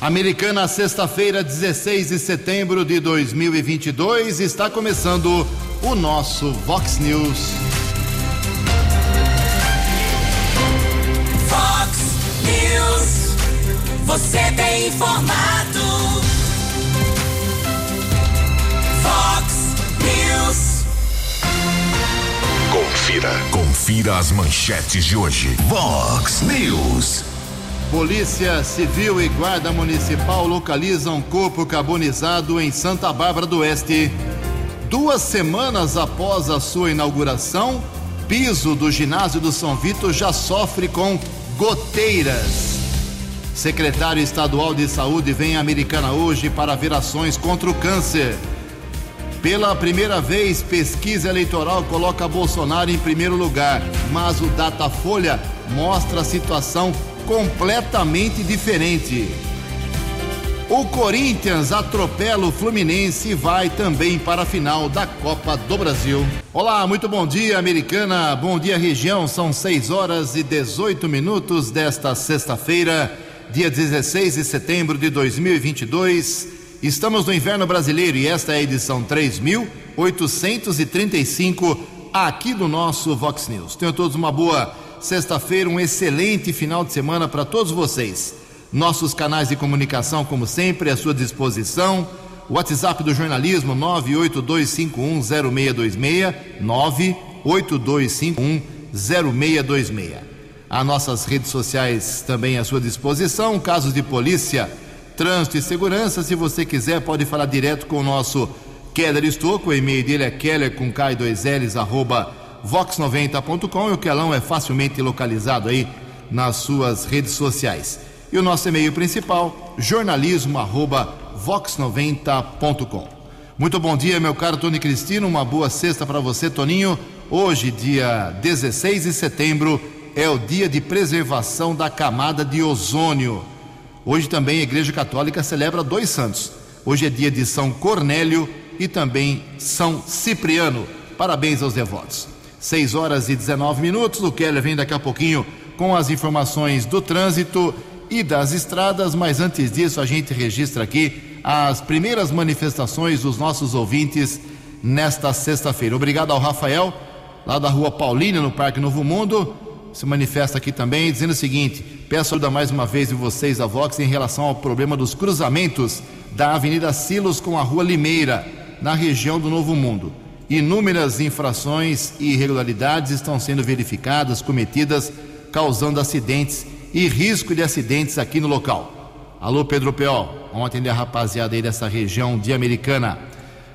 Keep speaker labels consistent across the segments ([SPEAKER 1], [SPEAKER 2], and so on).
[SPEAKER 1] Americana, sexta-feira, 16 de setembro de 2022, está começando o nosso Vox News.
[SPEAKER 2] Vox News, você tem informado. Vox News.
[SPEAKER 3] Confira. Confira as manchetes de hoje. Vox News.
[SPEAKER 1] Polícia Civil e Guarda Municipal localizam corpo carbonizado em Santa Bárbara do Oeste. Duas semanas após a sua inauguração, piso do ginásio do São Vito já sofre com goteiras. Secretário Estadual de Saúde vem à Americana hoje para ver ações contra o câncer. Pela primeira vez, pesquisa eleitoral coloca Bolsonaro em primeiro lugar, mas o Datafolha mostra a situação completamente diferente. O Corinthians atropela o Fluminense e vai também para a final da Copa do Brasil. Olá, muito bom dia, americana. Bom dia, região. São 6 horas e 18 minutos desta sexta-feira, dia 16 de setembro de 2022. Estamos no inverno brasileiro e esta é a edição 3835 aqui do nosso Vox News. Tenham todos uma boa sexta-feira, um excelente final de semana para todos vocês. Nossos canais de comunicação, como sempre, à sua disposição. WhatsApp do jornalismo 982510626, 982510626. As nossas redes sociais também à sua disposição. Casos de polícia, trânsito e segurança. Se você quiser, pode falar direto com o nosso Keller Estouco. O e-mail dele é keller com K2Ls, arroba vox90.com e o Quelão é facilmente localizado aí nas suas redes sociais. E o nosso e-mail principal, jornalismo@vox90.com. Muito bom dia, meu caro Tony Cristino, uma boa sexta para você, Toninho. Hoje, dia 16 de setembro, é o dia de preservação da camada de ozônio. Hoje também a Igreja Católica celebra dois santos. Hoje é dia de São Cornélio e também São Cipriano. Parabéns aos devotos. 6 horas e 19 minutos. O Keller vem daqui a pouquinho com as informações do trânsito e das estradas, mas antes disso a gente registra aqui as primeiras manifestações dos nossos ouvintes nesta sexta-feira. Obrigado ao Rafael, lá da rua Paulínia, no Parque Novo Mundo, se manifesta aqui também, dizendo o seguinte: peço ajuda mais uma vez de vocês, a Vox, em relação ao problema dos cruzamentos da Avenida Silos com a rua Limeira, na região do Novo Mundo. Inúmeras infrações e irregularidades estão sendo verificadas, cometidas, causando acidentes e risco de acidentes aqui no local. Alô, Pedro Peol, vamos atender a rapaziada aí dessa região de Americana.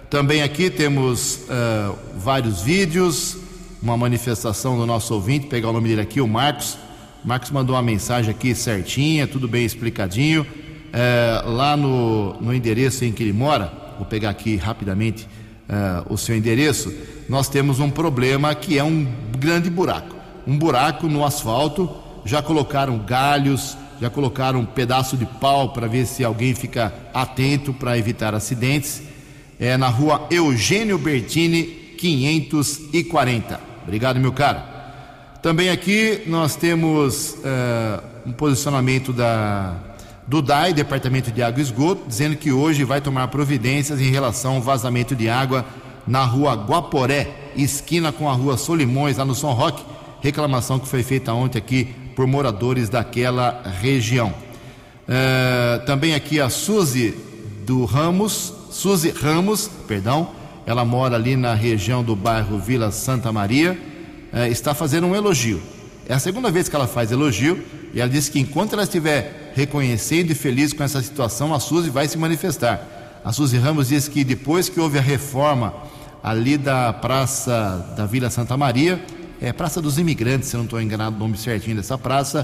[SPEAKER 1] Também aqui temos uh, vários vídeos, uma manifestação do nosso ouvinte, pegar o nome dele aqui, o Marcos. O Marcos mandou uma mensagem aqui certinha, tudo bem explicadinho. Uh, lá no, no endereço em que ele mora, vou pegar aqui rapidamente uh, o seu endereço, nós temos um problema que é um grande buraco. Um buraco no asfalto, já colocaram galhos, já colocaram um pedaço de pau para ver se alguém fica atento para evitar acidentes. É na rua Eugênio Bertini, 540. Obrigado, meu caro. Também aqui nós temos uh, um posicionamento da, do DAI, Departamento de Água e Esgoto, dizendo que hoje vai tomar providências em relação ao vazamento de água na rua Guaporé, esquina com a rua Solimões, lá no São Roque. Reclamação que foi feita ontem aqui por moradores daquela região. Uh, também aqui a Suzy do Ramos, Suzy Ramos, perdão, ela mora ali na região do bairro Vila Santa Maria, uh, está fazendo um elogio. É a segunda vez que ela faz elogio e ela disse que enquanto ela estiver reconhecendo e feliz com essa situação, a Suzy vai se manifestar. A Suzy Ramos disse que depois que houve a reforma ali da Praça da Vila Santa Maria, é Praça dos Imigrantes, se eu não estou enganado o nome certinho dessa praça,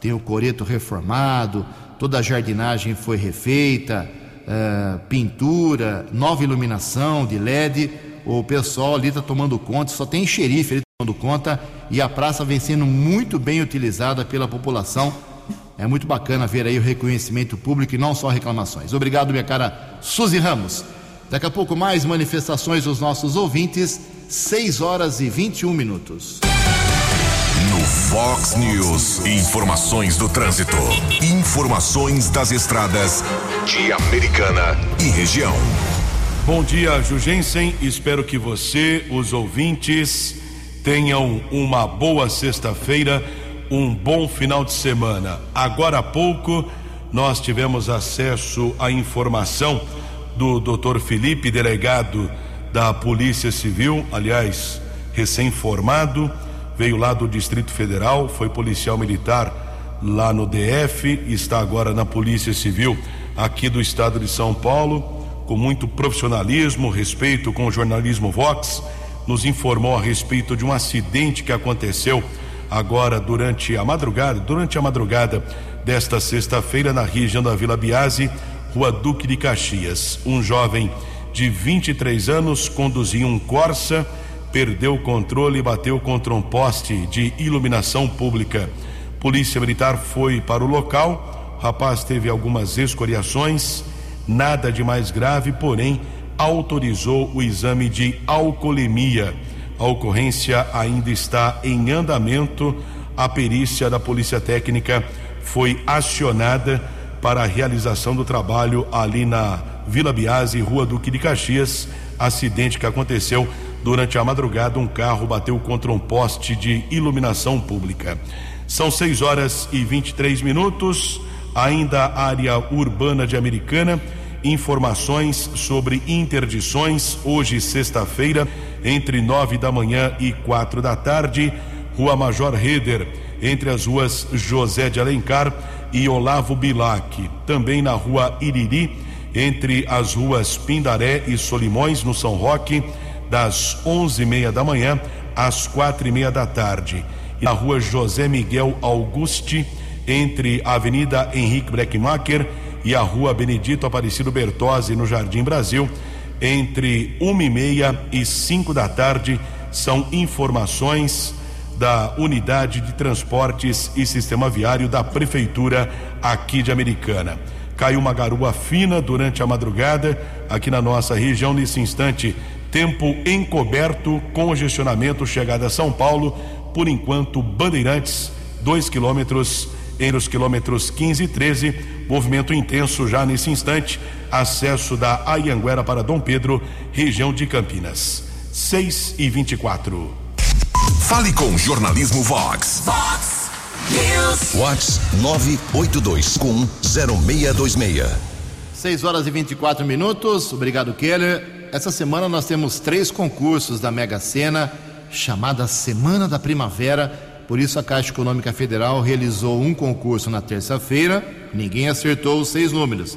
[SPEAKER 1] tem o coreto reformado, toda a jardinagem foi refeita, uh, pintura, nova iluminação de LED, o pessoal ali está tomando conta, só tem xerife tomando conta e a praça vem sendo muito bem utilizada pela população. É muito bacana ver aí o reconhecimento público e não só reclamações. Obrigado, minha cara Suzy Ramos. Daqui a pouco mais manifestações dos nossos ouvintes, 6 horas e 21 minutos.
[SPEAKER 3] No Fox News. Informações do trânsito. Informações das estradas de Americana e região.
[SPEAKER 4] Bom dia, Jugensen. Espero que você, os ouvintes, tenham uma boa sexta-feira, um bom final de semana. Agora há pouco, nós tivemos acesso à informação do Dr. Felipe, delegado da Polícia Civil, aliás, recém-formado, veio lá do Distrito Federal, foi policial militar lá no DF, está agora na Polícia Civil aqui do estado de São Paulo, com muito profissionalismo, respeito com o jornalismo Vox, nos informou a respeito de um acidente que aconteceu agora durante a madrugada, durante a madrugada desta sexta-feira na região da Vila Biase, Rua Duque de Caxias. Um jovem de 23 anos conduzia um Corsa, perdeu o controle e bateu contra um poste de iluminação pública. Polícia Militar foi para o local. O rapaz teve algumas escoriações, nada de mais grave, porém autorizou o exame de alcoolemia. A ocorrência ainda está em andamento. A perícia da Polícia Técnica foi acionada para a realização do trabalho ali na Vila Biase, Rua Duque de Caxias. Acidente que aconteceu durante a madrugada. Um carro bateu contra um poste de iluminação pública. São 6 horas e 23 minutos. Ainda área urbana de Americana. Informações sobre interdições hoje, sexta-feira, entre nove da manhã e quatro da tarde. Rua Major Reder, entre as ruas José de Alencar e Olavo Bilac. Também na rua Iriri, entre as ruas Pindaré e Solimões, no São Roque, das onze e meia da manhã às quatro e meia da tarde. E na rua José Miguel Auguste, entre a Avenida Henrique Breckmacher e a rua Benedito Aparecido Bertozzi, no Jardim Brasil, entre uma e meia e cinco da tarde. São informações da Unidade de Transportes e Sistema Viário da Prefeitura aqui de Americana. Caiu uma garoa fina durante a madrugada aqui na nossa região. Nesse instante, tempo encoberto, congestionamento, chegada a São Paulo. Por enquanto, Bandeirantes, 2 quilômetros entre os quilômetros 15 e 13. Movimento intenso já nesse instante. Acesso da Ayanguera para Dom Pedro, região de Campinas. 6 e 24.
[SPEAKER 3] Fale com Jornalismo Vox.
[SPEAKER 2] Vox News.
[SPEAKER 3] Vox 982com0626.
[SPEAKER 1] 6 horas e 24 minutos. Obrigado, Keller. Essa semana nós temos três concursos da Mega Sena, chamada Semana da Primavera. Por isso, a Caixa Econômica Federal realizou um concurso na terça-feira. Ninguém acertou os seis números.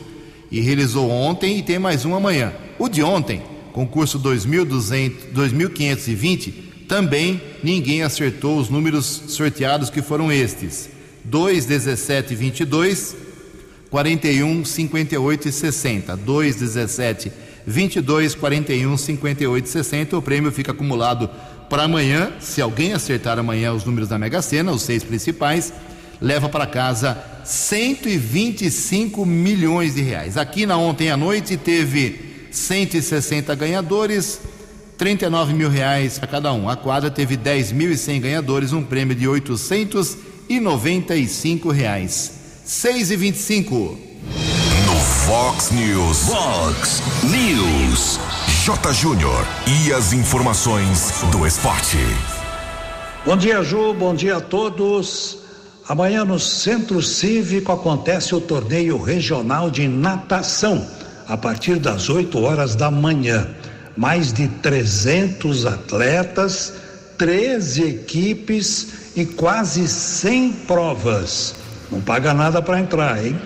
[SPEAKER 1] E realizou ontem e tem mais um amanhã. O de ontem, concurso 2520, também ninguém acertou os números sorteados que foram estes: 2, 17, 22, 41, 58 e 60. 2, 17, 22, 41, 58 e 60. O prêmio fica acumulado para amanhã. Se alguém acertar amanhã os números da Mega Sena, os seis principais, leva para casa 125 milhões de reais. Aqui na ontem à noite teve 160 ganhadores. 39 mil reais para cada um. A quadra teve 10.100 ganhadores, um prêmio de 895 reais. 6 e 25.
[SPEAKER 3] No Fox News. Fox News. J. Júnior. E as informações do esporte.
[SPEAKER 5] Bom dia, Ju. Bom dia a todos. Amanhã no Centro Cívico acontece o torneio regional de natação, a partir das 8 horas da manhã mais de 300 atletas, 13 equipes e quase 100 provas. Não paga nada para entrar, hein?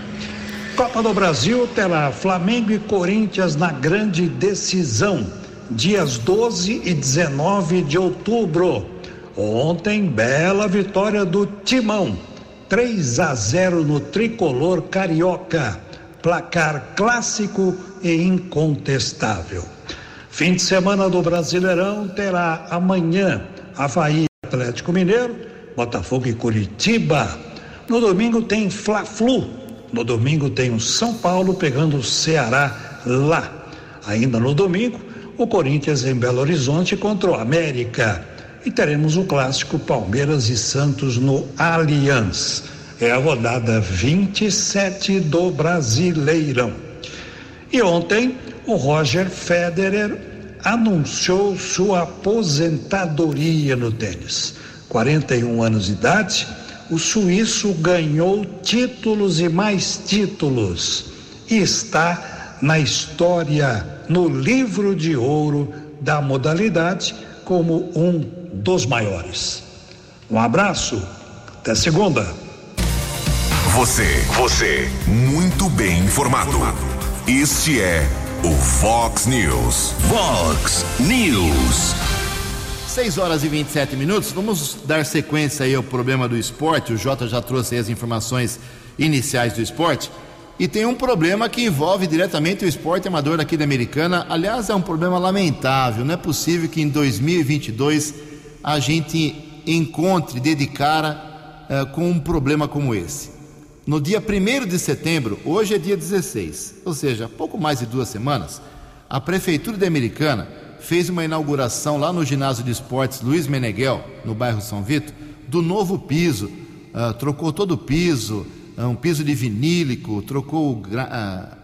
[SPEAKER 5] Copa do Brasil terá Flamengo e Corinthians na grande decisão, dias 12 e 19 de outubro. Ontem, bela vitória do Timão, 3 a 0 no tricolor carioca. Placar clássico e incontestável. Fim de semana do Brasileirão terá amanhã Havaí Atlético Mineiro, Botafogo e Curitiba. No domingo tem Fla-Flu. No domingo tem o São Paulo pegando o Ceará lá. Ainda no domingo, o Corinthians em Belo Horizonte contra o América. e teremos o clássico Palmeiras e Santos no Allianz. É a rodada 27 do Brasileirão. E ontem o Roger Federer anunciou sua aposentadoria no tênis. 41 anos de idade, o suíço ganhou títulos e mais títulos e está na história, no livro de ouro da modalidade, como um dos maiores. Um abraço, até segunda.
[SPEAKER 3] Você, você, muito bem informado. Este é o Fox News.
[SPEAKER 2] Fox News.
[SPEAKER 1] 6 horas e 27 minutos. Vamos dar sequência aí ao problema do esporte. O Jota já trouxe as informações iniciais do esporte. E tem um problema que envolve diretamente o esporte amador aqui da Americana. Aliás, é um problema lamentável. Não é possível que em 2022 a gente encontre, de cara uh, com um problema como esse. No dia 1 de setembro, hoje é dia 16, ou seja, pouco mais de duas semanas, a Prefeitura da Americana fez uma inauguração lá no ginásio de esportes Luiz Meneghel, no bairro São Vito, do novo piso. Uh, trocou todo o piso, uh, um piso de vinílico, trocou uh,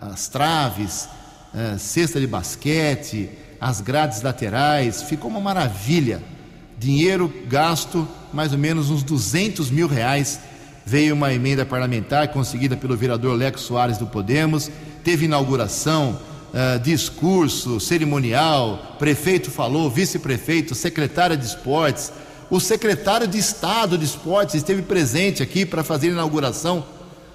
[SPEAKER 1] as traves, cesta de basquete, as grades laterais, ficou uma maravilha. Dinheiro gasto mais ou menos uns 200 mil reais. Veio uma emenda parlamentar conseguida pelo vereador Leco Soares do Podemos, teve inauguração, uh, discurso, cerimonial, prefeito falou, vice-prefeito, secretária de esportes, o secretário de Estado de esportes esteve presente aqui para fazer a inauguração,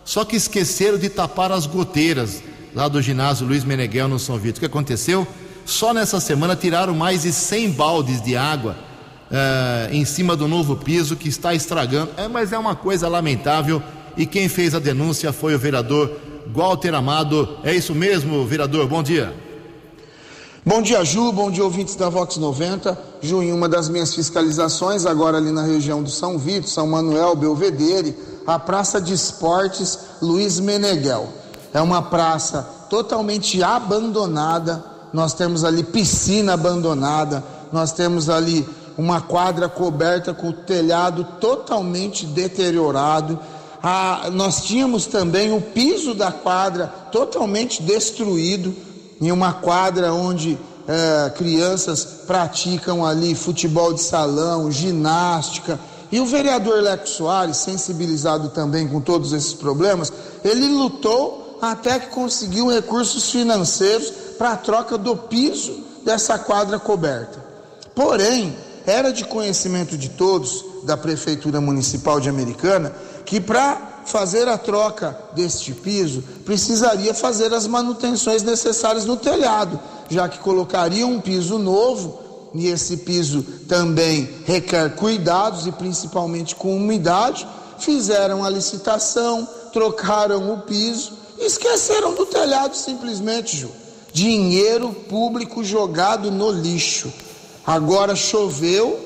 [SPEAKER 1] só que esqueceram de tapar as goteiras lá do ginásio Luiz Meneghel no São Vito. O que aconteceu? Só nessa semana tiraram mais de 100 baldes de água uh, em cima do novo piso que está estragando. É, mas é uma coisa lamentável. E quem fez a denúncia foi o vereador Walter Amado. É isso mesmo, vereador? Bom dia.
[SPEAKER 6] Bom dia, Ju. Bom dia, ouvintes da Vox 90. Ju, em uma das minhas fiscalizações, agora ali na região do São Vito, São Manuel, Belvedere, a Praça de Esportes Luiz Meneghel. É uma praça totalmente abandonada. Nós temos ali piscina abandonada, nós temos ali uma quadra coberta com o telhado totalmente deteriorado. Ah, nós tínhamos também o piso da quadra totalmente destruído, em uma quadra onde é, crianças praticam ali futebol de salão, ginástica. E o vereador Leco Soares, sensibilizado também com todos esses problemas, ele lutou até que conseguiu recursos financeiros para a troca do piso dessa quadra coberta. Porém, era de conhecimento de todos, da Prefeitura Municipal de Americana, que para fazer a troca deste piso, precisaria fazer as manutenções necessárias no telhado, já que colocaria um piso novo e esse piso também requer cuidados e principalmente com umidade. Fizeram a licitação, trocaram o piso, esqueceram do telhado simplesmente, Ju. Dinheiro público jogado no lixo. Agora choveu,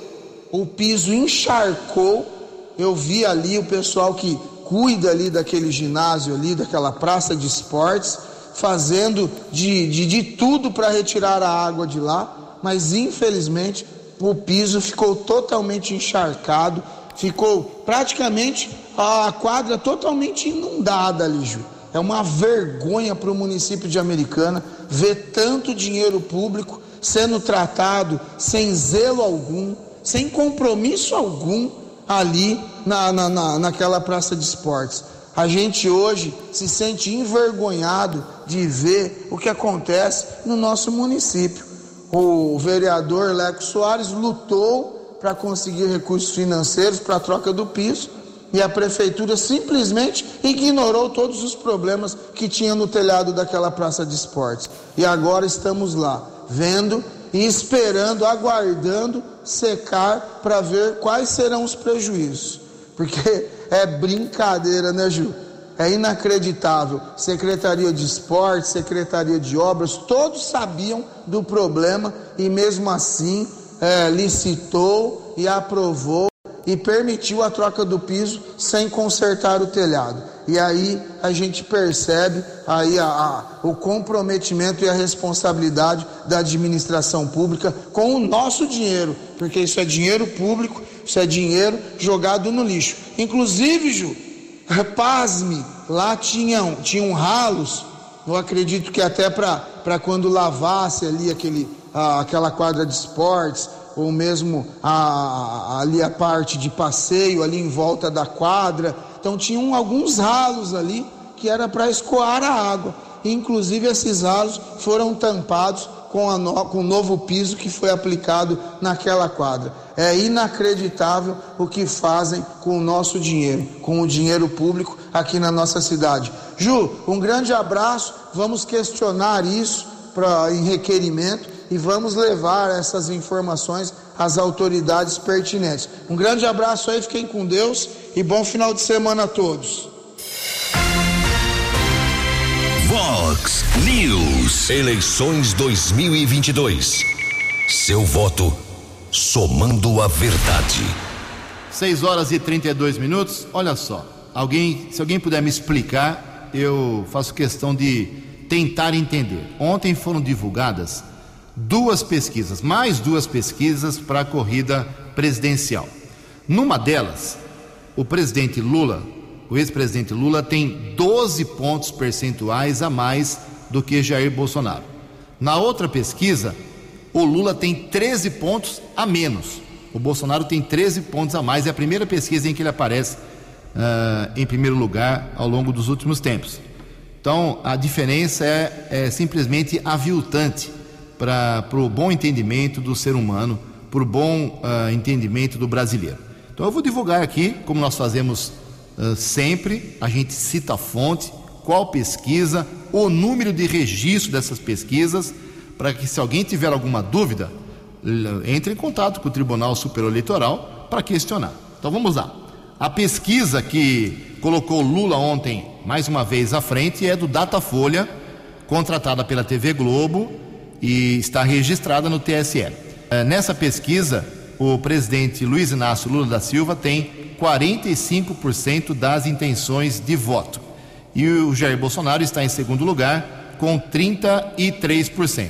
[SPEAKER 6] o piso encharcou. Eu vi ali o pessoal que cuida ali daquele ginásio ali, daquela praça de esportes, fazendo de, de, de tudo para retirar a água de lá, mas infelizmente o piso ficou totalmente encharcado, ficou praticamente a quadra totalmente inundada ali, Ju. É uma vergonha para o município de Americana ver tanto dinheiro público sendo tratado sem zelo algum, sem compromisso algum ali na, na, na, naquela praça de esportes. A gente hoje se sente envergonhado de ver o que acontece no nosso município. O vereador Leco Soares lutou para conseguir recursos financeiros para a troca do piso e a prefeitura simplesmente ignorou todos os problemas que tinha no telhado daquela praça de esportes. E agora estamos lá vendo e esperando, aguardando secar para ver quais serão os prejuízos. Porque é brincadeira, né, Ju? É inacreditável. Secretaria de Esporte, Secretaria de Obras, todos sabiam do problema e mesmo assim é, licitou e aprovou e permitiu a troca do piso sem consertar o telhado. E aí a gente percebe aí a, a, o comprometimento e a responsabilidade da administração pública com o nosso dinheiro, porque isso é dinheiro público, isso é dinheiro jogado no lixo. Inclusive, Ju, pasme, lá tinham, tinham ralos, eu acredito que até para quando lavasse ali aquele, a, aquela quadra de esportes, ou mesmo a, ali a parte de passeio ali em volta da quadra. Então tinham alguns ralos ali que era para escoar a água. Inclusive esses ralos foram tampados com, no, com o novo piso que foi aplicado naquela quadra. É inacreditável o que fazem com o nosso dinheiro, com o dinheiro público aqui na nossa cidade. Ju, um grande abraço. Vamos questionar isso pra, em requerimento e vamos levar essas informações às autoridades pertinentes. Um grande abraço aí, fiquem com Deus e bom final de semana a todos.
[SPEAKER 2] Vox News. Eleições 2022. Seu voto somando a verdade.
[SPEAKER 1] 6 horas e 32 minutos. Olha só, alguém, se alguém puder me explicar, eu faço questão de tentar entender. Ontem foram divulgadas duas pesquisas, mais duas pesquisas para a corrida presidencial. Numa delas, o presidente Lula, o ex-presidente Lula, tem 12 pontos percentuais a mais do que Jair Bolsonaro. Na outra pesquisa, o Lula tem 13 pontos a menos. O Bolsonaro tem 13 pontos a mais. É a primeira pesquisa em que ele aparece uh, em primeiro lugar ao longo dos últimos tempos. Então, a diferença é, é simplesmente aviltante para o bom entendimento do ser humano, para o bom uh, entendimento do brasileiro. Então eu vou divulgar aqui, como nós fazemos uh, sempre, a gente cita a fonte, qual pesquisa, o número de registro dessas pesquisas, para que se alguém tiver alguma dúvida, entre em contato com o Tribunal Superior Eleitoral para questionar. Então vamos lá. A pesquisa que colocou Lula ontem mais uma vez à frente é do Datafolha, contratada pela TV Globo e está registrada no TSE. É, nessa pesquisa, o presidente Luiz Inácio Lula da Silva tem 45% das intenções de voto. E o Jair Bolsonaro está em segundo lugar com 33%.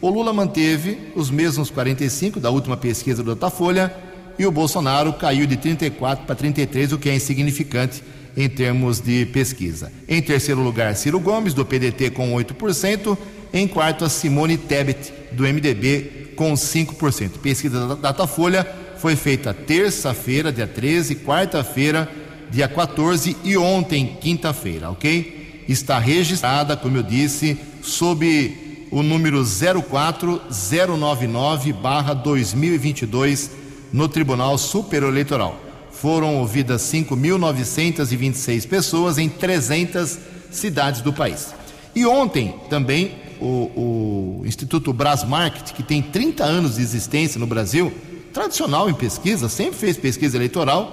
[SPEAKER 1] O Lula manteve os mesmos 45 da última pesquisa do Datafolha e o Bolsonaro caiu de 34 para 33, o que é insignificante em termos de pesquisa. Em terceiro lugar, Ciro Gomes, do PDT, com 8%. Em quarto, a Simone Tebet, do MDB, com 5%. Pesquisa da Datafolha foi feita terça-feira, dia 13, quarta-feira, dia 14 e ontem, quinta-feira, ok? Está registrada, como eu disse, sob o número 04099-2022 no Tribunal Superior Eleitoral. Foram ouvidas 5.926 pessoas em 300 cidades do país. E ontem também o, o Instituto Brasmarket, que tem 30 anos de existência no Brasil, tradicional em pesquisa, sempre fez pesquisa eleitoral,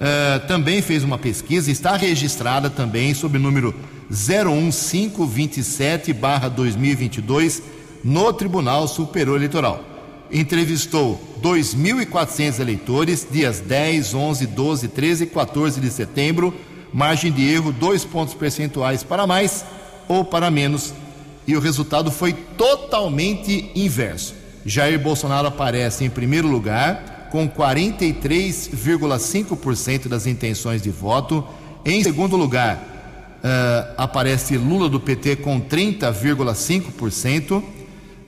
[SPEAKER 1] uh, também fez uma pesquisa, está registrada também sob o número 01527-2022 no Tribunal Superior Eleitoral. Entrevistou 2.400 eleitores, dias 10, 11, 12, 13 e 14 de setembro, margem de erro dois pontos percentuais para mais ou para menos e o resultado foi totalmente inverso. Jair Bolsonaro aparece em primeiro lugar, com 43,5% das intenções de voto. Em segundo lugar, uh, aparece Lula do PT com 30,5%.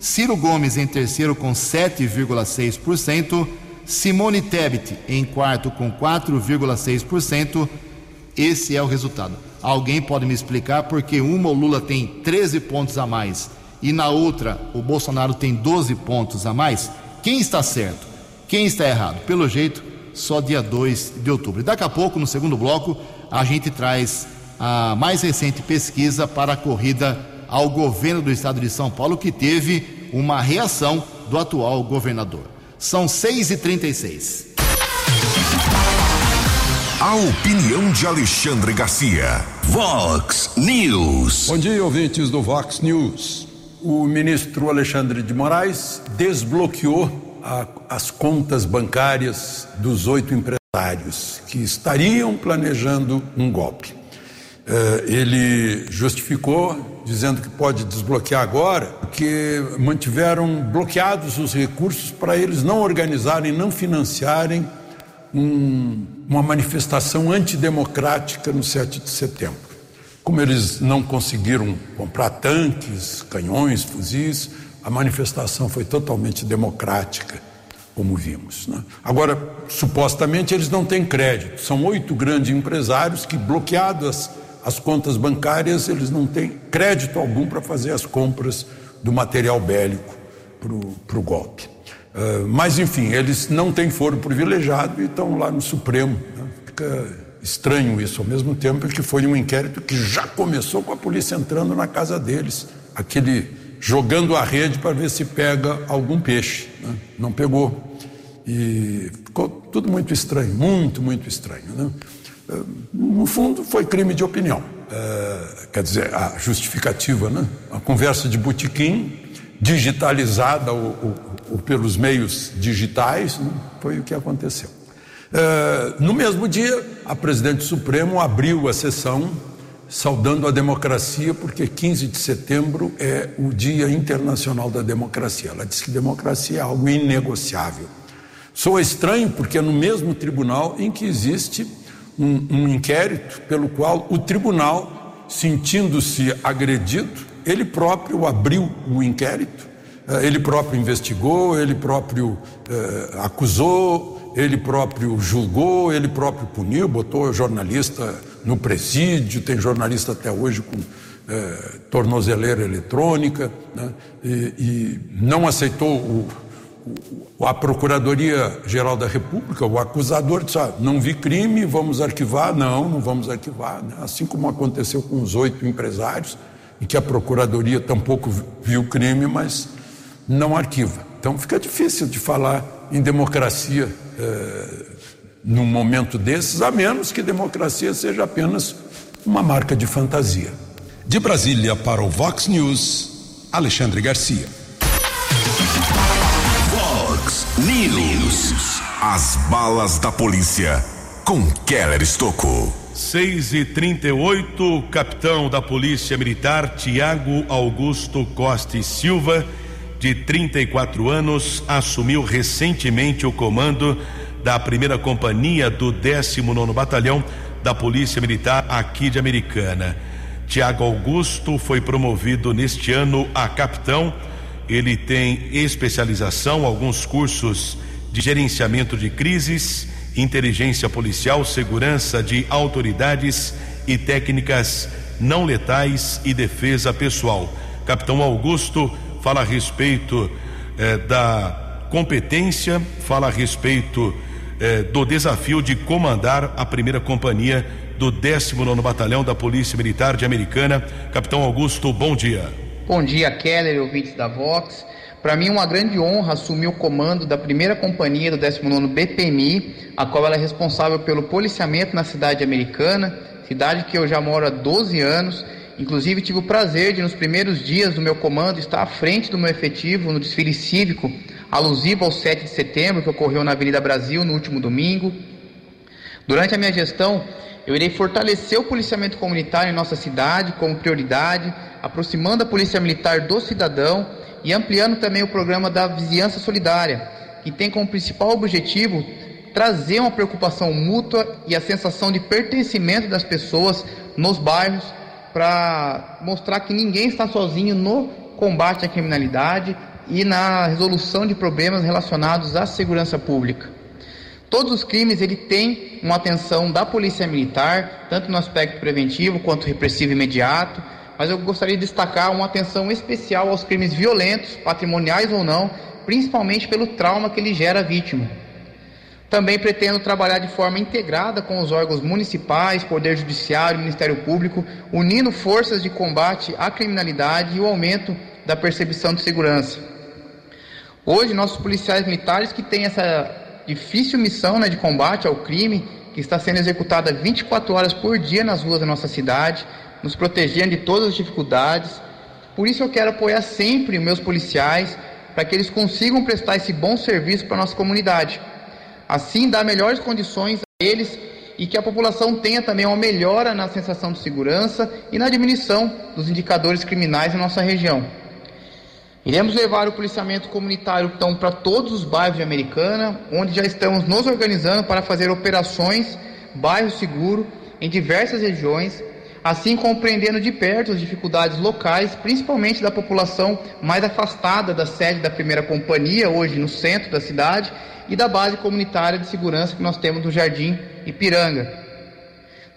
[SPEAKER 1] Ciro Gomes em terceiro com 7,6%. Simone Tebet em quarto com 4,6%. Esse é o resultado. Alguém pode me explicar por que uma o Lula tem 13 pontos a mais e na outra o Bolsonaro tem 12 pontos a mais? Quem está certo? Quem está errado? Pelo jeito, só dia 2 de outubro. Daqui a pouco, no segundo bloco, a gente traz a mais recente pesquisa para a corrida ao governo do estado de São Paulo, que teve uma reação do atual governador. São 6h36.
[SPEAKER 3] A opinião de Alexandre Garcia.
[SPEAKER 2] Vox News.
[SPEAKER 7] Bom dia, ouvintes do Vox News. O ministro Alexandre de Moraes desbloqueou a, as contas bancárias dos oito empresários. que estariam planejando um golpe. Eh, ele justificou dizendo que pode desbloquear agora, porque mantiveram bloqueados os recursos para eles não organizarem, não financiarem um, uma manifestação antidemocrática no 7 de setembro. Como eles não conseguiram comprar tanques, canhões, fuzis, a manifestação foi totalmente democrática como vimos. Né? Agora, supostamente eles não têm crédito. São oito grandes empresários que, bloqueadas as contas bancárias, eles não têm crédito algum para fazer as compras do material bélico para o golpe. Uh, mas, enfim, eles não têm foro privilegiado e estão lá no Supremo. Né? Fica estranho isso, ao mesmo tempo que foi um inquérito que já começou com a polícia entrando na casa deles. Aquele jogando a rede para ver se pega algum peixe. Né? Não pegou. E ficou tudo muito estranho, muito, muito estranho. Né? Eh, no fundo, foi crime de opinião. É, quer dizer, a justificativa, né? a conversa de botequim, digitalizada ou, ou, pelos meios digitais, né? foi o que aconteceu. É, no mesmo dia, a presidente do Supremo abriu a sessão saudando a democracia, porque 15 de setembro é o Dia Internacional da Democracia. Ela diz que democracia é algo inegociável. Soa estranho porque é no mesmo tribunal em que existe um, um inquérito pelo qual o tribunal, sentindo-se agredido, ele próprio abriu o inquérito, eh, ele próprio investigou, ele próprio eh, acusou, ele próprio julgou, ele próprio puniu, botou jornalista no presídio, tem jornalista até hoje com é, tornozeleira eletrônica, né? e, e, não aceitou o, a Procuradoria-Geral da República, o acusador disse: ah, não vi crime, vamos arquivar. Não, não vamos arquivar. Né? Assim como aconteceu com os oito empresários, em que a Procuradoria tampouco viu crime, mas não arquiva. Então fica difícil de falar em democracia. É, num momento desses, a menos que democracia seja apenas uma marca de fantasia.
[SPEAKER 2] De Brasília para o Vox News, Alexandre Garcia.
[SPEAKER 3] News. As balas da polícia com Keller Estocou.
[SPEAKER 4] 6 e 38 capitão da Polícia Militar Tiago Augusto Costa e Silva, de 34 anos, assumiu recentemente o comando da primeira companhia do 19 Batalhão da Polícia Militar aqui de Americana. Tiago Augusto foi promovido neste ano a capitão. Ele tem especialização, alguns cursos de gerenciamento de crises, inteligência policial, segurança de autoridades e técnicas não letais e defesa pessoal. Capitão Augusto fala a respeito eh, da competência, fala a respeito eh, do desafio de comandar a primeira companhia do 19 Batalhão da Polícia Militar de Americana. Capitão Augusto, bom dia.
[SPEAKER 8] Bom dia, Keller, ouvintes da Vox. Para mim, uma grande honra assumir o comando da primeira companhia do 19 BPMI, a qual ela é responsável pelo policiamento na cidade americana, cidade que eu já moro há 12 anos. Inclusive, tive o prazer de, nos primeiros dias do meu comando, estar à frente do meu efetivo no desfile cívico alusivo ao 7 de setembro, que ocorreu na Avenida Brasil no último domingo. Durante a minha gestão, eu irei fortalecer o policiamento comunitário em nossa cidade como prioridade, aproximando a Polícia Militar do cidadão e ampliando também o programa da Vizinhança Solidária, que tem como principal objetivo trazer uma preocupação mútua e a sensação de pertencimento das pessoas nos bairros para mostrar que ninguém está sozinho no combate à criminalidade e na resolução de problemas relacionados à segurança pública. Todos os crimes ele tem uma atenção da Polícia Militar, tanto no aspecto preventivo quanto repressivo imediato, mas eu gostaria de destacar uma atenção especial aos crimes violentos, patrimoniais ou não, principalmente pelo trauma que ele gera à vítima. Também pretendo trabalhar de forma integrada com os órgãos municipais, Poder Judiciário Ministério Público, unindo forças de combate à criminalidade e o aumento da percepção de segurança. Hoje, nossos policiais militares que têm essa difícil missão né, de combate ao crime, que está sendo executada 24 horas por dia nas ruas da nossa cidade, nos protegendo de todas as dificuldades. Por isso eu quero apoiar sempre meus policiais, para que eles consigam prestar esse bom serviço para a nossa comunidade. Assim, dar melhores condições a eles e que a população tenha também uma melhora na sensação de segurança e na diminuição dos indicadores criminais em nossa região. Iremos levar o policiamento comunitário então para todos os bairros de Americana, onde já estamos nos organizando para fazer operações bairro seguro em diversas regiões, assim compreendendo de perto as dificuldades locais, principalmente da população mais afastada da sede da primeira companhia, hoje no centro da cidade, e da base comunitária de segurança que nós temos no Jardim Ipiranga.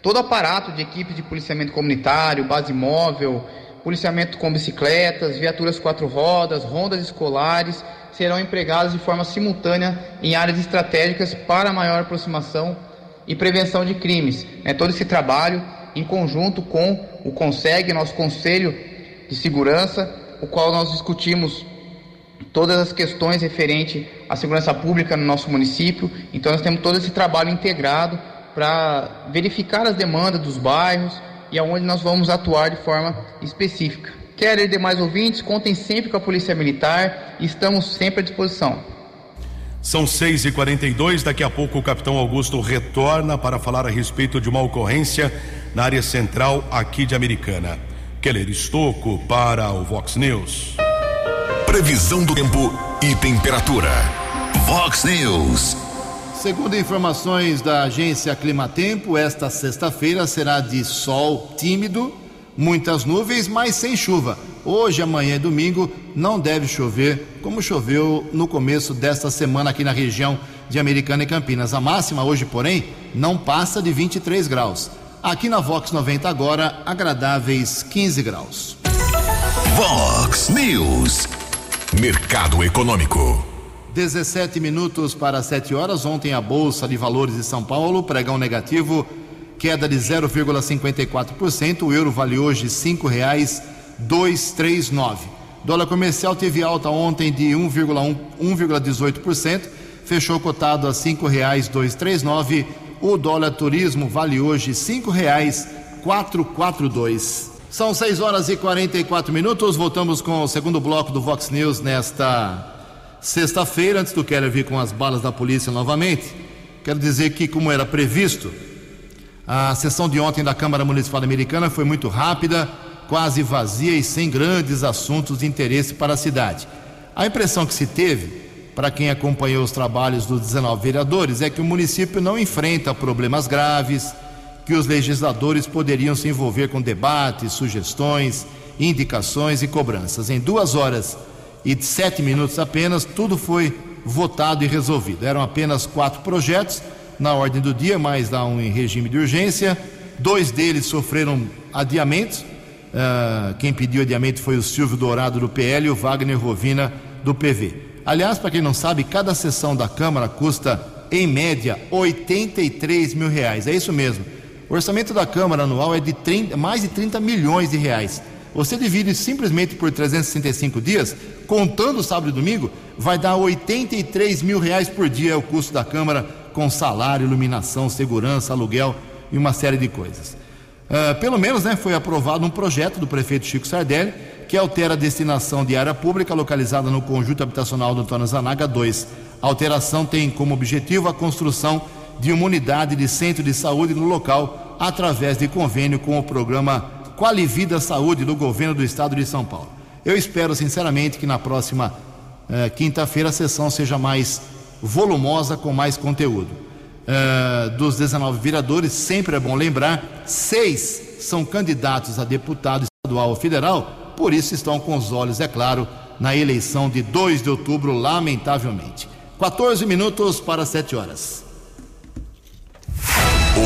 [SPEAKER 8] Todo aparato de equipes de policiamento comunitário, base móvel, policiamento com bicicletas, viaturas quatro rodas, rondas escolares serão empregadas de forma simultânea em áreas estratégicas para maior aproximação e prevenção de crimes. É todo esse trabalho em conjunto com o CONSEG, nosso Conselho de Segurança, o qual nós discutimos todas as questões referentes à segurança pública no nosso município. Então nós temos todo esse trabalho integrado para verificar as demandas dos bairros e aonde nós vamos atuar de forma específica. Querem demais ouvintes, contem sempre com a Polícia Militar e estamos sempre à disposição.
[SPEAKER 4] São 6 e 42 daqui a pouco o capitão Augusto retorna para falar a respeito de uma ocorrência na área central aqui de Americana. Keller Estocco para o Vox News.
[SPEAKER 3] Previsão do tempo e temperatura. Vox News.
[SPEAKER 1] Segundo informações da agência Climatempo, esta sexta-feira será de sol tímido, muitas nuvens, mas sem chuva. Hoje, amanhã e domingo não deve chover, como choveu no começo desta semana aqui na região de Americana e Campinas. A máxima hoje, porém, não passa de 23 graus. Aqui na Vox 90 agora, agradáveis 15 graus.
[SPEAKER 3] Vox News. Mercado Econômico.
[SPEAKER 1] 17 minutos para 7 horas. Ontem a Bolsa de Valores de São Paulo, pregão negativo, queda de 0,54%. O euro vale hoje R$ 5,239. Dólar comercial teve alta ontem de 1,18%, fechou cotado a R$ 5,239. O dólar turismo vale hoje R$ 5,442. São 6 horas e 44 minutos. Voltamos com o segundo bloco do Vox News nesta sexta-feira. Antes do Keller vir com as balas da polícia novamente, quero dizer que, como era previsto, a sessão de ontem da Câmara Municipal Americana foi muito rápida, quase vazia e sem grandes assuntos de interesse para a cidade. A impressão que se teve, para quem acompanhou os trabalhos dos 19 vereadores, é que o município não enfrenta problemas graves, que os legisladores poderiam se envolver com debates, sugestões, indicações e cobranças. Em duas horas e sete minutos apenas, tudo foi votado e resolvido. Eram apenas quatro projetos na ordem do dia, mais dá um em regime de urgência. Dois deles sofreram adiamentos. Uh, quem pediu adiamento foi o Silvio Dourado do PL e o Wagner Rovina do PV. Aliás, para quem não sabe, cada sessão da Câmara custa, em média, 83 mil reais. É isso mesmo. O orçamento da Câmara anual é de 30, mais de 30 milhões de reais. Você divide simplesmente por 365 dias, contando sábado e domingo, vai dar 83 mil reais por dia é o custo da Câmara, com salário, iluminação, segurança, aluguel e uma série de coisas. Uh, pelo menos né, foi aprovado um projeto do prefeito Chico Sardelli que altera a destinação de área pública localizada no conjunto habitacional do Antônio Zanaga 2. A alteração tem como objetivo a construção de uma unidade de centro de saúde no local através de convênio com o programa Qualivida Saúde do governo do estado de São Paulo. Eu espero sinceramente que na próxima eh, quinta-feira a sessão seja mais volumosa, com mais conteúdo. Eh, dos 19 vereadores, sempre é bom lembrar, seis são candidatos a deputado estadual ou federal, por isso estão com os olhos, é claro, na eleição de 2 de outubro, lamentavelmente. 14 minutos para 7 horas.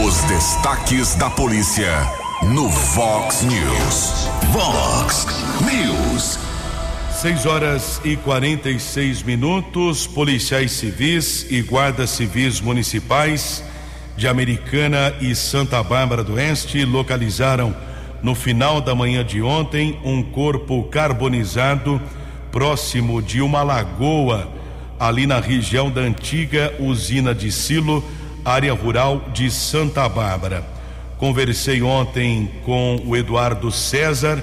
[SPEAKER 3] Os destaques da polícia no Vox News. Vox News.
[SPEAKER 4] 6 horas e 46 minutos. Policiais civis e guardas civis municipais de Americana e Santa Bárbara do Oeste localizaram no final da manhã de ontem um corpo carbonizado próximo de uma lagoa ali na região da antiga usina de Silo área rural de Santa Bárbara. Conversei ontem com o Eduardo César,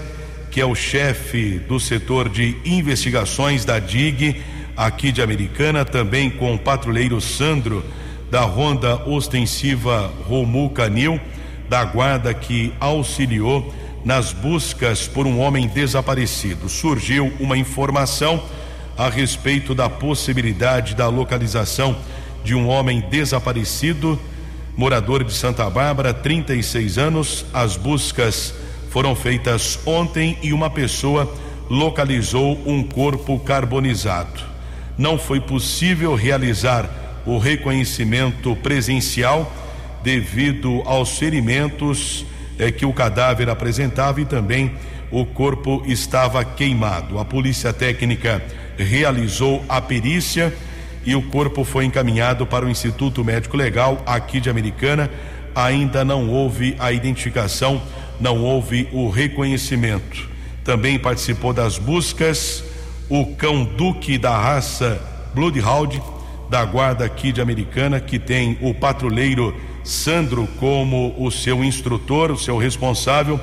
[SPEAKER 4] que é o chefe do setor de investigações da DIG aqui de Americana, também com o patrulheiro Sandro, da Ronda Ostensiva Romul Canil, da guarda que auxiliou nas buscas por um homem desaparecido. Surgiu uma informação a respeito da possibilidade da localização de um homem desaparecido, morador de Santa Bárbara, 36 anos. As buscas foram feitas ontem e uma pessoa localizou um corpo carbonizado. Não foi possível realizar o reconhecimento presencial devido aos ferimentos eh, que o cadáver apresentava e também o corpo estava queimado. A polícia técnica realizou a perícia e o corpo foi encaminhado para o Instituto Médico Legal aqui de Americana. Ainda não houve a identificação, não houve o reconhecimento. Também participou das buscas o cão Duque da raça Bloodhound da guarda aqui de Americana, que tem o patrulheiro Sandro como o seu instrutor, o seu responsável.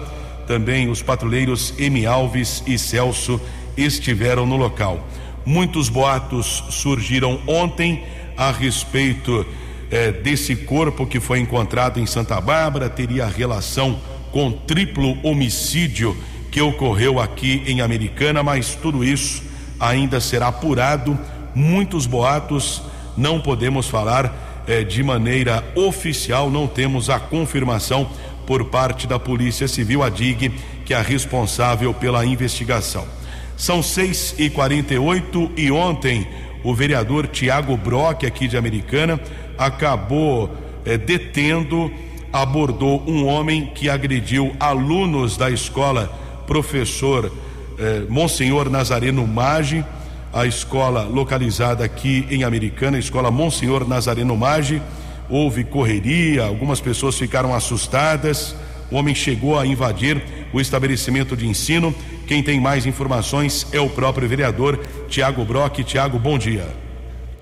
[SPEAKER 4] Também os patrulheiros Emi Alves e Celso estiveram no local. Muitos boatos surgiram ontem a respeito eh, desse corpo que foi encontrado em Santa Bárbara, teria relação com triplo homicídio que ocorreu aqui em Americana, mas tudo isso ainda será apurado. Muitos boatos, não podemos falar eh, de maneira oficial, não temos a confirmação por parte da Polícia Civil, a DIG, que é a responsável pela investigação. São 6 e 48 e ontem o vereador Tiago Brock, aqui de Americana, acabou eh, detendo, abordou um homem que agrediu alunos da escola professor eh, Monsenhor Nazareno Maggi, a escola localizada aqui em Americana, escola Monsenhor Nazareno Maggi. Houve correria, algumas pessoas ficaram assustadas. O homem chegou a invadir o estabelecimento de ensino. Quem tem mais informações é o próprio vereador Tiago Brock. Tiago, bom dia.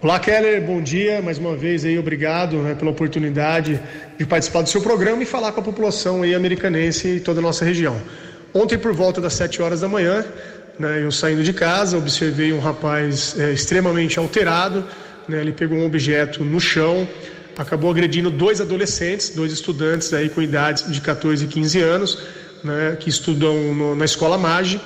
[SPEAKER 9] Olá, Keller, bom dia. Mais uma vez aí, obrigado né, pela oportunidade de participar do seu programa e falar com a população aí americanense e toda a nossa região. Ontem, por volta das 7 horas da manhã, né, eu saindo de casa, observei um rapaz é, extremamente alterado. Né, ele pegou um objeto no chão, acabou agredindo dois adolescentes, dois estudantes aí com idades de 14 e 15 anos, né, que estudam no, na escola MAGE.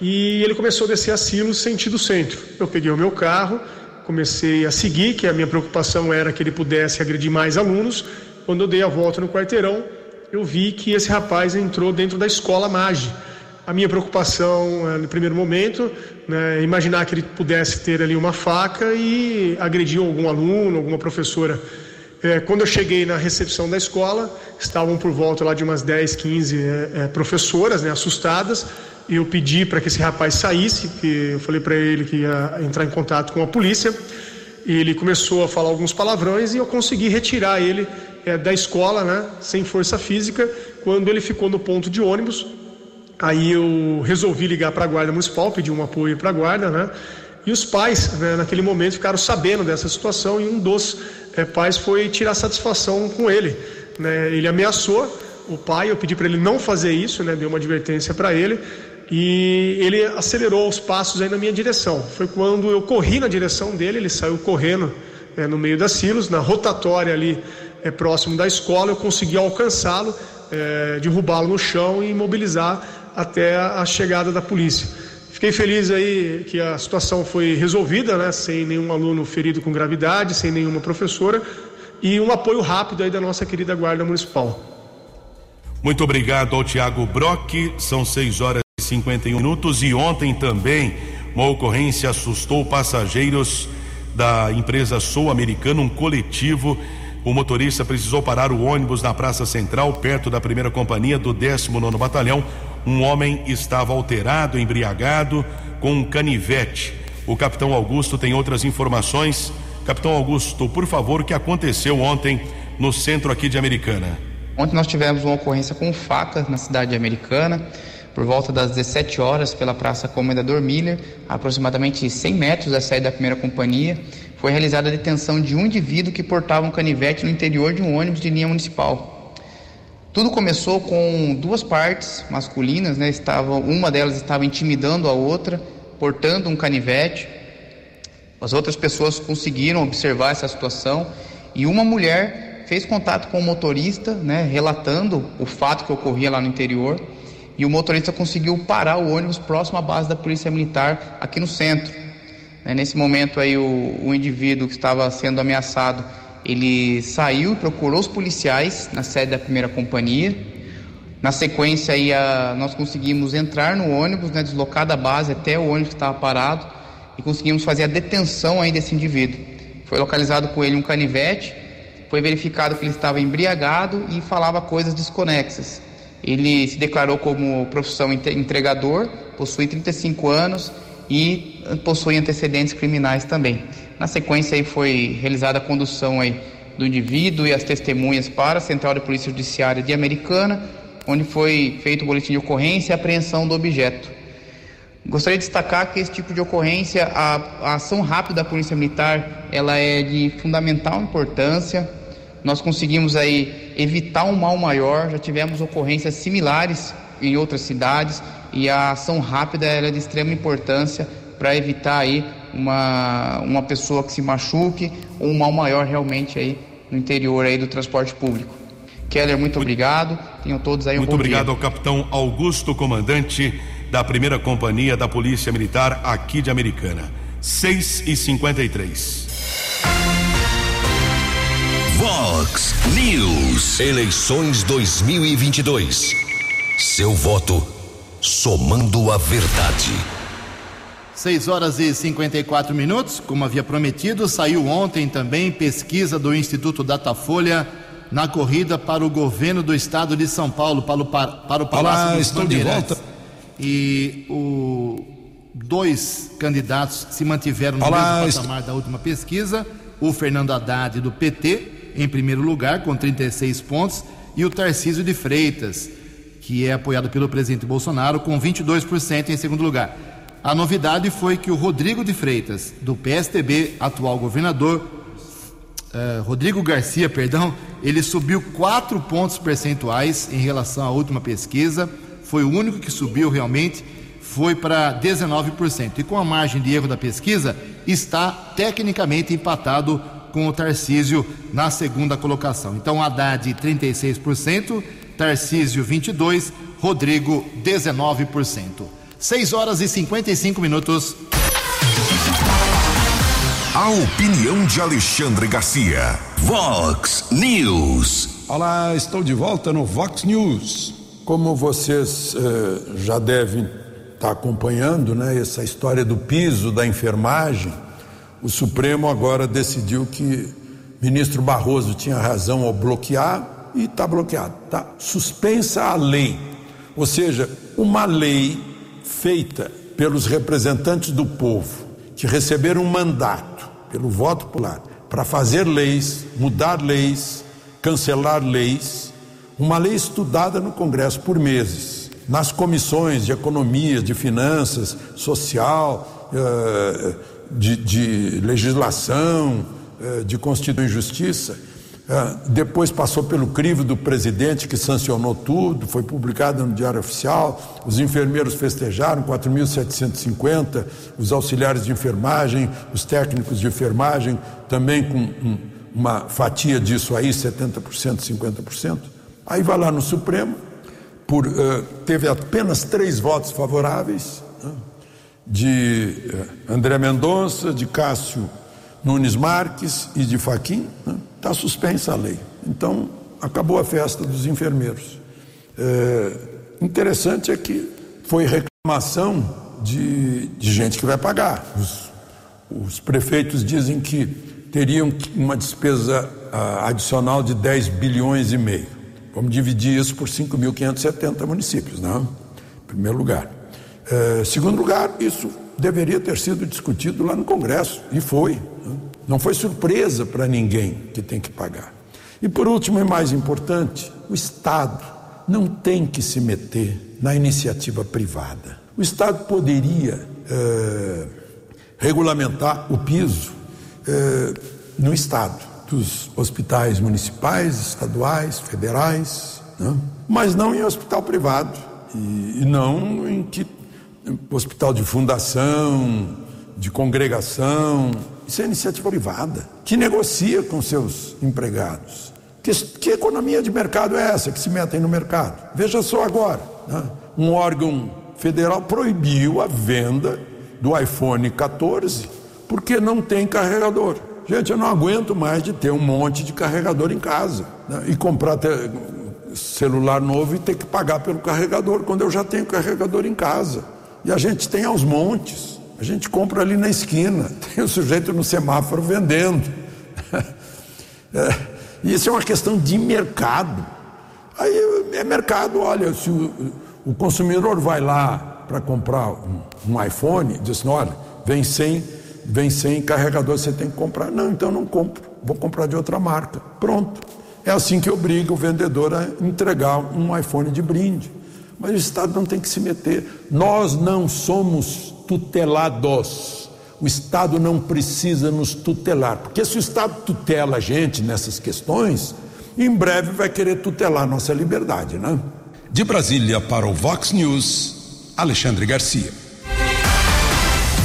[SPEAKER 9] E ele começou a descer a Silos sentido centro. Eu peguei o meu carro, comecei a seguir, que a minha preocupação era que ele pudesse agredir mais alunos. Quando eu dei a volta no quarteirão, eu vi que esse rapaz entrou dentro da escola MAGE. A minha preocupação, eh, no primeiro momento, né, imaginar que ele pudesse ter ali uma faca e agredir algum aluno, alguma professora. É, quando eu cheguei na recepção da escola, estavam por volta lá de umas 10, 15 é, é, professoras, né, assustadas. Eu pedi para que esse rapaz saísse, que eu falei para ele que ia entrar em contato com a polícia. Ele começou a falar alguns palavrões e eu consegui retirar ele é, da escola, né, sem força física, quando ele ficou no ponto de ônibus. Aí eu resolvi ligar para a guarda municipal, pedir um apoio para a guarda, né? E os pais, né, naquele momento, ficaram sabendo dessa situação e um dos é, pais foi tirar satisfação com ele. Né? Ele ameaçou o pai, eu pedi para ele não fazer isso, né? Deu uma advertência para ele e ele acelerou os passos aí na minha direção. Foi quando eu corri na direção dele, ele saiu correndo é, no meio das silos, na rotatória ali é, próximo da escola, eu consegui alcançá-lo, é, derrubá-lo no chão e imobilizar até a chegada da polícia. Fiquei feliz aí que a situação foi resolvida, né, sem nenhum aluno ferido com gravidade, sem nenhuma professora e um apoio rápido aí da nossa querida Guarda Municipal.
[SPEAKER 4] Muito obrigado ao Tiago Brock. São 6 horas e 51 minutos e ontem também uma ocorrência assustou passageiros da empresa Sul Americana, um coletivo o motorista precisou parar o ônibus na Praça Central, perto da primeira companhia do 19 Batalhão. Um homem estava alterado, embriagado, com um canivete. O capitão Augusto tem outras informações. Capitão Augusto, por favor, o que aconteceu ontem no centro aqui de Americana?
[SPEAKER 8] Ontem nós tivemos uma ocorrência com facas na cidade de Americana, por volta das 17 horas, pela Praça Comendador Miller, aproximadamente 100 metros da saída da primeira companhia foi realizada a detenção de um indivíduo que portava um canivete no interior de um ônibus de linha municipal. Tudo começou com duas partes masculinas, né? Uma delas estava intimidando a outra, portando um canivete. As outras pessoas conseguiram observar essa situação e uma mulher fez contato com o motorista, né, relatando o fato que ocorria lá no interior, e o motorista conseguiu parar o ônibus próximo à base da Polícia Militar aqui no centro. Né, nesse momento aí o, o indivíduo que estava sendo ameaçado, ele saiu procurou os policiais na sede da primeira companhia. Na sequência aí a, nós conseguimos entrar no ônibus, né, deslocar da base até o ônibus que estava parado e conseguimos fazer a detenção aí desse indivíduo. Foi localizado com ele um canivete, foi verificado que ele estava embriagado e falava coisas desconexas. Ele se declarou como profissão entregador, possui 35 anos e possui antecedentes criminais também. Na sequência aí foi realizada a condução aí do indivíduo e as testemunhas para a Central de Polícia Judiciária de Americana, onde foi feito o boletim de ocorrência e apreensão do objeto. Gostaria de destacar que esse tipo de ocorrência, a, a ação rápida da Polícia Militar, ela é de fundamental importância. Nós conseguimos aí evitar um mal maior, já tivemos ocorrências similares em outras cidades e a ação rápida é de extrema importância para evitar aí uma, uma pessoa que se machuque ou um mal maior realmente aí no interior aí do transporte público. Keller, muito obrigado. Tenham todos aí um
[SPEAKER 4] muito
[SPEAKER 8] bom
[SPEAKER 4] obrigado
[SPEAKER 8] dia.
[SPEAKER 4] ao capitão Augusto, comandante da primeira companhia da Polícia Militar aqui de Americana. 6 e 53
[SPEAKER 3] Vox News. Eleições 2022. Seu voto somando a verdade.
[SPEAKER 1] 6 horas e 54 minutos, como havia prometido, saiu ontem também pesquisa do Instituto Datafolha na corrida para o governo do estado de São Paulo, para o, para o Palácio
[SPEAKER 2] Olá,
[SPEAKER 1] dos
[SPEAKER 2] estou de volta.
[SPEAKER 1] E o, dois candidatos se mantiveram no
[SPEAKER 2] Olá,
[SPEAKER 1] mesmo
[SPEAKER 2] estou-
[SPEAKER 1] patamar da última pesquisa: o Fernando Haddad do PT, em primeiro lugar, com 36 pontos, e o Tarcísio de Freitas, que é apoiado pelo presidente Bolsonaro, com 22% em segundo lugar. A novidade foi que o Rodrigo de Freitas, do PSTB, atual governador, eh, Rodrigo Garcia, perdão, ele subiu 4 pontos percentuais em relação à última pesquisa. Foi o único que subiu realmente, foi para 19%. E com a margem de erro da pesquisa, está tecnicamente empatado com o Tarcísio na segunda colocação. Então, Haddad 36%, Tarcísio 22%, Rodrigo 19%. 6 horas e 55 minutos.
[SPEAKER 3] A opinião de Alexandre Garcia. Vox News.
[SPEAKER 2] Olá, estou de volta no Vox News.
[SPEAKER 7] Como vocês eh, já devem estar acompanhando, né, essa história do piso da enfermagem, o Supremo agora decidiu que o ministro Barroso tinha razão ao bloquear e está bloqueado, tá suspensa a lei. Ou seja, uma lei feita pelos representantes do povo que receberam um mandato pelo voto popular para fazer leis, mudar leis, cancelar leis, uma lei estudada no Congresso por meses, nas comissões de economia, de finanças, social, eh, de, de legislação, eh, de Constituição e Justiça. Eh, Depois passou pelo crivo do presidente que sancionou tudo, foi publicado no Diário Oficial. Os enfermeiros festejaram 4.750, os auxiliares de enfermagem, os técnicos de enfermagem também com um- uma fatia disso aí, 70%, 50%. Aí vai lá no Supremo, por, eh, teve apenas três votos favoráveis, né, de eh, André Mendonça, de Cássio Nunes Marques e de Faquim, está suspensa a lei. Então, acabou a festa dos enfermeiros. É, interessante é que foi reclamação de, de gente que vai pagar. Os, os prefeitos dizem que teriam uma despesa ah, adicional de 10 bilhões e meio. Vamos dividir isso por 5.570 municípios, não? Em primeiro lugar. Eh, segundo lugar, isso deveria ter sido discutido lá no Congresso, e foi. né? Não foi surpresa para ninguém que tem que pagar. E por último, e mais importante, o Estado não tem que se meter na iniciativa privada. O Estado poderia eh, regulamentar o piso eh, no Estado, dos hospitais municipais, estaduais, federais, né? mas não em hospital privado e, e não em que hospital de fundação, de congregação. Isso é iniciativa privada, que negocia com seus empregados. Que, que economia de mercado é essa que se metem no mercado? Veja só agora: né? um órgão federal proibiu a venda do iPhone 14 porque não tem carregador. Gente, eu não aguento mais de ter um monte de carregador em casa né? e comprar celular novo e ter que pagar pelo carregador quando eu já tenho carregador em casa. E a gente tem aos montes. A gente compra ali na esquina, tem o sujeito no semáforo vendendo. É, isso é uma questão de mercado. Aí é mercado, olha, se o, o consumidor vai lá para comprar um, um, iPhone, diz olha, vem sem, vem sem carregador, você tem que comprar. Não, então não compro, vou comprar de outra marca. Pronto. É assim que obriga o vendedor a entregar um iPhone de brinde. Mas o Estado não tem que se meter. Nós não somos tutelados. O Estado não precisa nos tutelar, porque se o Estado tutela a gente nessas questões, em breve vai querer tutelar nossa liberdade, né?
[SPEAKER 2] De Brasília para o Vox News, Alexandre Garcia.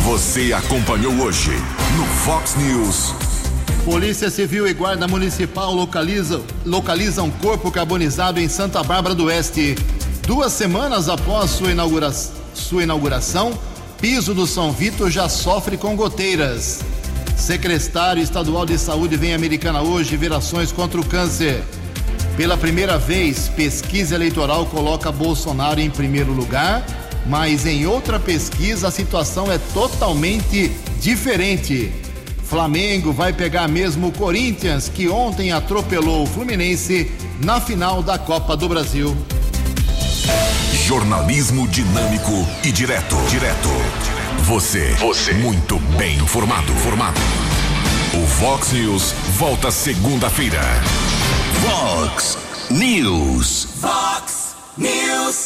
[SPEAKER 3] Você acompanhou hoje no Vox News.
[SPEAKER 1] Polícia Civil e Guarda Municipal localizam, localizam corpo carbonizado em Santa Bárbara do Oeste. Duas semanas após sua, inaugura sua inauguração, piso do São Vitor já sofre com goteiras. Secretário Estadual de Saúde vem Americana hoje ver ações contra o câncer. Pela primeira vez, pesquisa eleitoral coloca Bolsonaro em primeiro lugar, mas em outra pesquisa a situação é totalmente diferente. Flamengo vai pegar mesmo o Corinthians, que ontem atropelou o Fluminense na final da Copa do Brasil.
[SPEAKER 3] Jornalismo dinâmico e direto. Direto. Você. Você. Muito bem informado. Formado. O Vox News volta segunda-feira. Vox News.
[SPEAKER 10] Vox News.